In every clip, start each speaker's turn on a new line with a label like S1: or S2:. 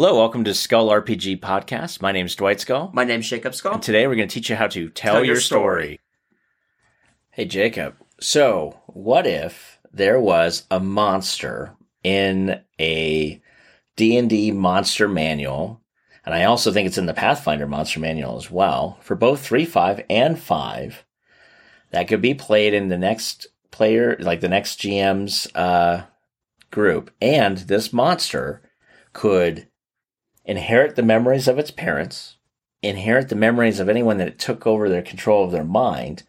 S1: Hello, welcome to Skull RPG Podcast. My name is Dwight Skull.
S2: My name's Jacob Skull.
S1: And today we're going to teach you how to tell,
S2: Tell
S1: your,
S2: your
S1: story.
S2: story.
S1: Hey, Jacob. So, what if there was a monster in a D&D monster manual, and I also think it's in the Pathfinder monster manual as well, for both 3, 5, and 5, that could be played in the next player, like the next GM's uh, group. And this monster could inherit the memories of its parents, inherit the memories of anyone that it took over their control of their mind,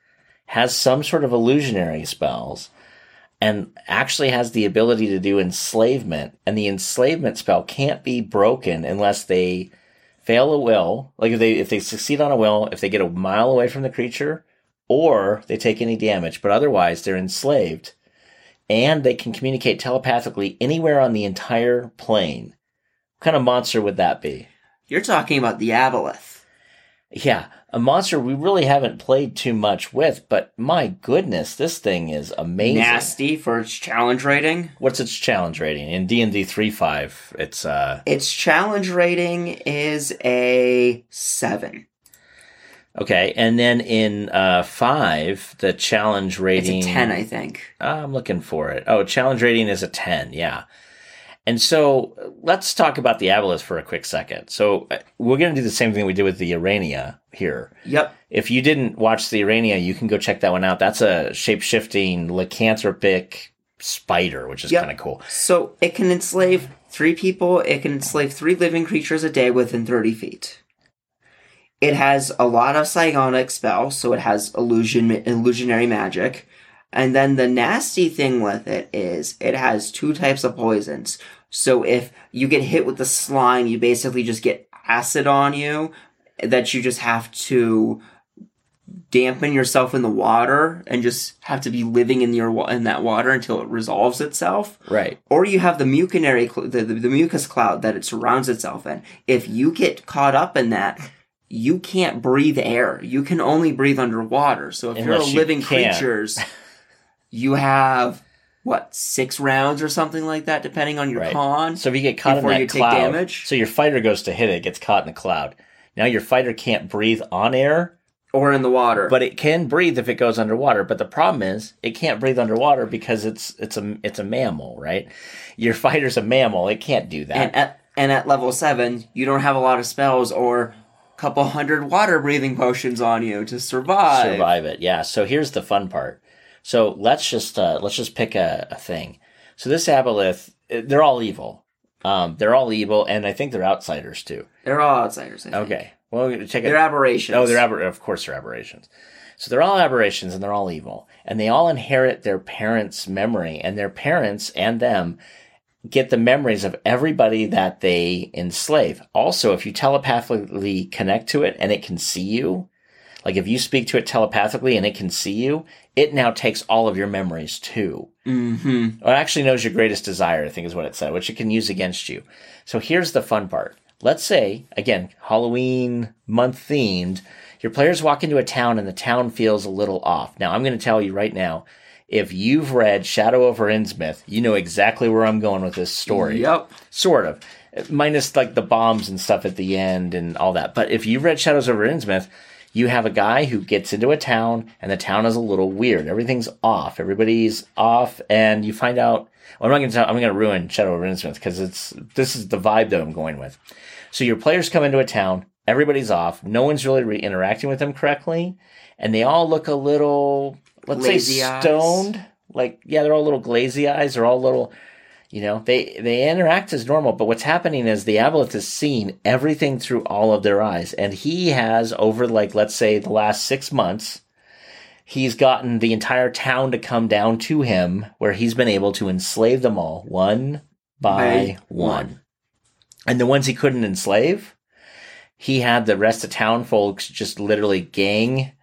S1: has some sort of illusionary spells, and actually has the ability to do enslavement. And the enslavement spell can't be broken unless they fail a will. Like if they if they succeed on a will, if they get a mile away from the creature, or they take any damage. But otherwise, they're enslaved, and they can communicate telepathically anywhere on the entire plane. What kind of monster would that be?
S2: You're talking about the Aboleth.
S1: Yeah, a monster we really haven't played too much with, but my goodness, this thing is amazing.
S2: Nasty for its challenge rating.
S1: What's its challenge rating? In D and D three five, it's uh
S2: Its challenge rating is a seven.
S1: okay, and then in uh five, the challenge
S2: It's
S1: rating
S2: a ten, I think.
S1: I'm looking for it. Oh, challenge rating is a 10. Yeah. And so let's talk about the Aboleth for a quick second. So uh, we're going to do the same thing we did with the Aranea here.
S2: Yep.
S1: If you didn't watch the Aranea, you can go check that one out. That's a shape shifting lycanthropic spider, which is
S2: Yep.
S1: kind of cool.
S2: So it can enslave three people. It can enslave three living creatures a day within thirty feet. It has a lot of psionic spells, so it has illusion, illusionary magic. And then the nasty thing with it is it has two types of poisons. So if you get hit with the slime, you basically just get acid on you that you just have to dampen yourself in the water and just have to be living in your in that water until it resolves itself
S1: Right.
S2: or you have the mucinary the, the, the mucus cloud that it surrounds itself in if you get caught up in that you can't breathe air you can only breathe underwater so if
S1: Unless
S2: you're a living
S1: can't.
S2: creatures you have what six rounds or something like that depending on your
S1: Right.
S2: con
S1: So if you get caught in that cloud,
S2: damage?
S1: so your fighter goes to hit it, gets caught in the cloud. Now your fighter can't breathe on air,
S2: or in the water
S1: but it can breathe if it goes underwater. But the problem is it can't breathe underwater because it's it's a it's a mammal, right? Your fighter's a mammal; it can't do that.
S2: and at, and at level 7 you don't have a lot of spells or a couple hundred water breathing potions on you to survive
S1: survive it. Yeah. So here's the fun part. So let's just uh, let's just pick a, a thing. So this aboleth, uh, they're all evil. Um, they're all evil, and I think they're outsiders too.
S2: they're all outsiders I think.
S1: Okay. Well, we're gonna take
S2: they're
S1: a,
S2: aberrations
S1: Oh, they're aber- of course they're aberrations. So they're all aberrations and they're all evil. And they all inherit their parents' memory and their parents and them get the memories of everybody that they enslave. Also, if you telepathically connect to it and it can see you, like if you speak to it telepathically and it can see you, it now takes all of your memories too.
S2: mm-hmm
S1: Well, it actually knows your greatest desire, I think is what it said, which it can use against you. So here's the fun part. Let's say, again, Halloween month themed, your players walk into a town and the town feels a little off. Now, I'm going to tell you right now, if you've read Shadow over Innsmouth, you know exactly where I'm going with this story.
S2: Yep.
S1: Sort of. Minus like the bombs and stuff at the end and all that. But if you've read Shadows over Innsmouth, you have a guy who gets into a town and the town is a little weird. Everything's off. Everybody's off and you find out well, I'm not going to tell, I'm going to ruin Shadow of Innsmouth because it's this is the vibe that I'm going with. So your players come into a town, everybody's off, no one's really re- interacting with them correctly, and they all look a little let's
S2: Glazy
S1: say
S2: eyes.
S1: stoned. Like yeah, they're all little glazy eyes, they're all little you know, they they interact as normal, but what's happening is the aboleth is seeing everything through all of their eyes, and he has over like let's say the last six months, he's gotten the entire town to come down to him, where he's been able to enslave them all one by
S2: By
S1: one,
S2: one.
S1: and the ones he couldn't enslave, he had the rest of town folks just literally gang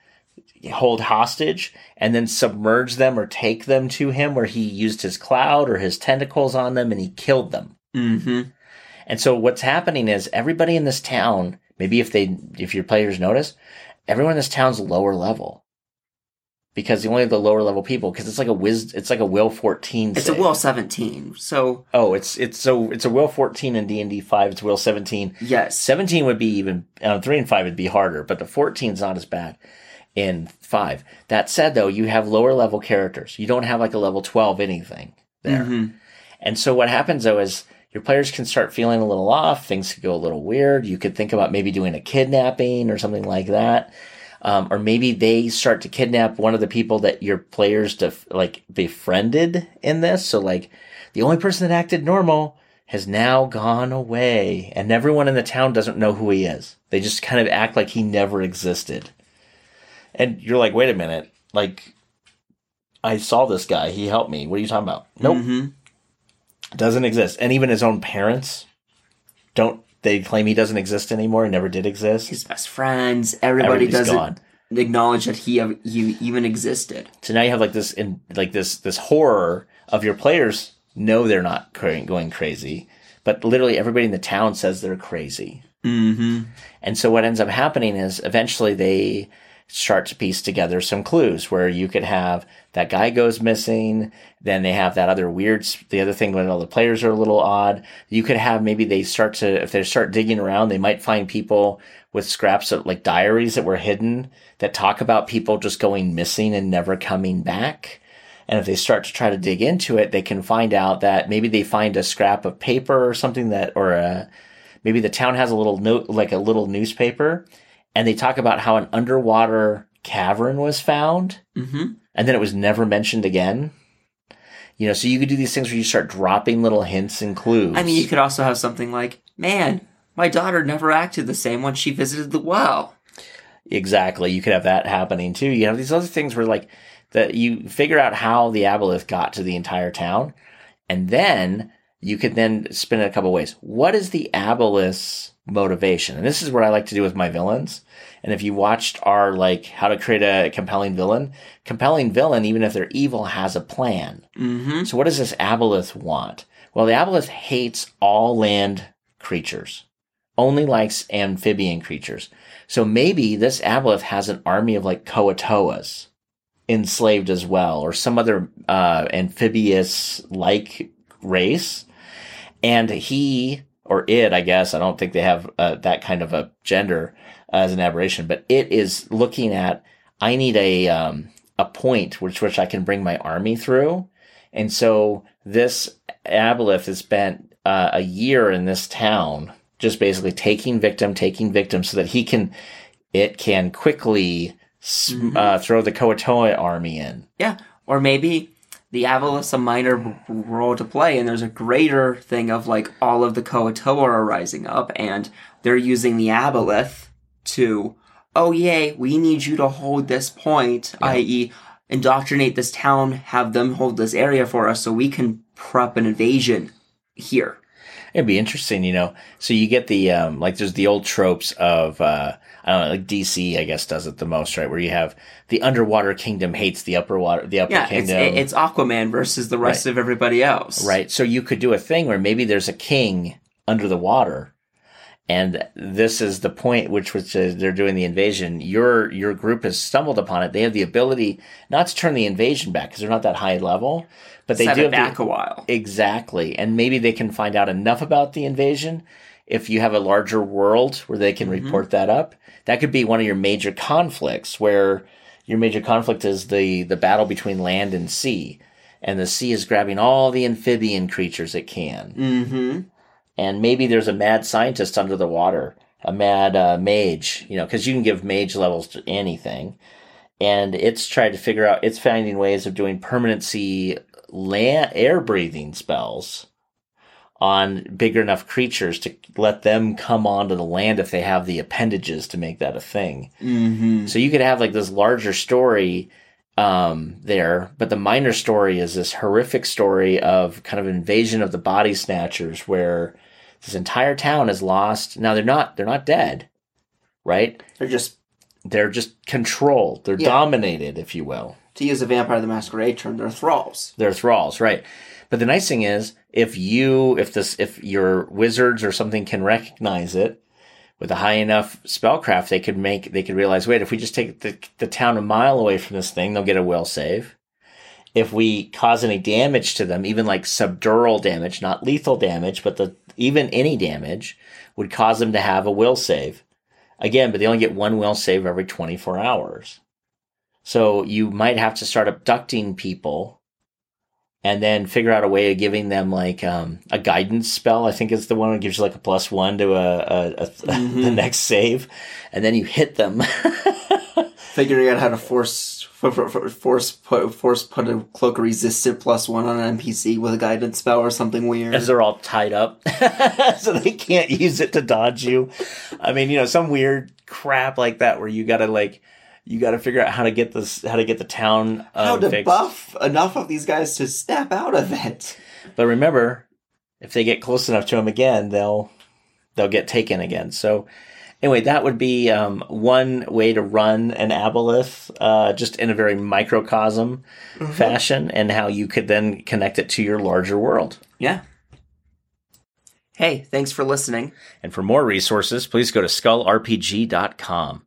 S1: hold hostage and then submerge them or take them to him where he used his cloud or his tentacles on them and he killed them.
S2: Mm-hmm.
S1: And so what's happening is everybody in this town, maybe if they if your players notice, everyone in this town's lower level. because the only have the lower level people because it's like a wiz it's like a will 14
S2: It's a will 17. So,
S1: oh it's it's so it's a will 14 in d&d 5 it's will 17
S2: yes.
S1: 17 would be even um, 3 and 5 would be harder but the 14 is not as bad in 5 that said though you have lower level characters you don't have like a level 12 anything there
S2: Mhm.
S1: and so what happens though is your players can start feeling a little off. Things could go a little weird. You could think about maybe doing a kidnapping or something like that. Um, or maybe they start to kidnap one of the people that your players def- like befriended in this. So like the only person that acted normal has now gone away and everyone in the town doesn't know who he is. They just kind of act like he never existed. And you're like, wait a minute. Like, I saw this guy. He helped me. What are you talking about? Nope
S2: Mhm.
S1: doesn't exist. And even his own parents don't. They claim he doesn't exist anymore. and Never did exist.
S2: His best friends, everybody doesn't
S1: gone.
S2: acknowledge that he, he even existed.
S1: So now you have like this, in, like this, this horror of your players know they're not going crazy, but literally everybody in the town says they're crazy.
S2: Mm-hmm.
S1: And so what ends up happening is eventually they start to piece together some clues where you could have that guy goes missing. Then they have that other weird, the other thing when all the players are a little odd. You could have maybe they start to, if they start digging around, they might find people with scraps of like diaries that were hidden that talk about people just going missing and never coming back. And if they start to try to dig into it, they can find out that maybe they find a scrap of paper or something that, or a, maybe the town has a little note, like a little newspaper, and they talk about how an underwater cavern was found,
S2: Mm-hmm.
S1: and then it was never mentioned again. You know, so you could do these things where you start dropping little hints and clues.
S2: I mean, you could also have something like, man, my daughter never acted the same when she visited the well.
S1: Exactly. You could have that happening too. You have these other things where like that you figure out how the aboleth got to the entire town, and then you could then spin it a couple ways. What is the aboleth's motivation? And this is what I like to do with my villains. And if you watched our like how to create a compelling villain, compelling villain, even if they're evil, has a plan.
S2: Mm-hmm.
S1: So what does this aboleth want? Well, the aboleth hates all land creatures, only likes amphibian creatures. So maybe this aboleth has an army of like Kuo-toas enslaved as well, or some other uh, amphibious like race. And he or it, I guess, I don't think they have uh, that kind of a gender as an aberration, but it is looking at I need a um, a point which which I can bring my army through, and so this aboleth has spent uh, a year in this town, just basically taking victim, taking victim, so that he can it can quickly s
S2: Mhm.
S1: uh, throw the Kuo-toa army in.
S2: Yeah. Or maybe the aboleth's a minor role to play, and there's a greater thing of like all of the Kuo-toa are rising up, and they're using the Aboleth to, oh yay, we need you to hold this point,
S1: Yeah.
S2: i.e., indoctrinate this town, have them hold this area for us, so we can prep an invasion here.
S1: It'd be interesting, you know. So you get the um, like there's the old tropes of uh, I don't know, like DC, I guess, does it the most, right? Where you have the underwater kingdom hates the upper water, the upper
S2: Yeah, it's,
S1: kingdom,
S2: it's Aquaman versus the rest of everybody else.
S1: right? So you could do a thing where maybe there's a king under the water, and this is the point which which is they're doing the invasion. Your your group has stumbled upon it. They have the ability not to turn the invasion back because they're not that high level, but they
S2: Set
S1: do
S2: it
S1: have the-
S2: back a while.
S1: Exactly. And maybe they can find out enough about the invasion if you have a larger world where they can
S2: Mhm.
S1: report that up. That could be one of your major conflicts where your major conflict is the, the battle between land and sea. And the sea is grabbing all the amphibian creatures it can.
S2: Mm-hmm.
S1: And maybe there's a mad scientist under the water, a mad uh, mage, you know, because you can give mage levels to anything. And it's trying to figure out, it's finding ways of doing permanency land, air breathing spells on bigger enough creatures to let them come onto the land if they have the appendages to make that a thing.
S2: Mm-hmm.
S1: So you could have like this larger story um, there, but the minor story is this horrific story of kind of invasion of the body snatchers where this entire town is lost. Now they're not they're not dead, right?
S2: They're just
S1: They're just controlled. They're
S2: Yeah.
S1: dominated, if you will.
S2: to use a Vampire the Masquerade term, they're thralls.
S1: They're thralls, right? But the nice thing is, if you, if this, if your wizards or something can recognize it, with a high enough spellcraft, they could make they could realize, wait, if we just take the, the town a mile away from this thing, they'll get a will save. If we cause any damage to them, even like subdural damage, not lethal damage, but the even any damage would cause them to have a will save. Again, but they only get one will save every 24 hours. So you might have to start abducting people and then figure out a way of giving them like um, a guidance spell. I think it's the one that gives you like a plus one to a, a, a
S2: Mhm.
S1: the next save, and then you hit them.
S2: Figuring out how to force for, for, for- force put force put a cloak resistant plus one on an NPC with a guidance spell or something weird.
S1: As they're all tied up, so they can't use it to dodge you. I mean, you know, some weird crap like that where you gotta like, you gotta figure out how to get this, how to get the town uh,
S2: how to
S1: fixed.
S2: buff enough of these guys to snap out of it.
S1: But remember, if they get close enough to him again, they'll they'll get taken again. So anyway, that would be um, one way to run an aboleth, uh, just in a very microcosm fashion, and how you could then connect it to your larger world.
S2: Yeah. Hey, thanks for listening.
S1: And for more resources, please go to skullrpg.com.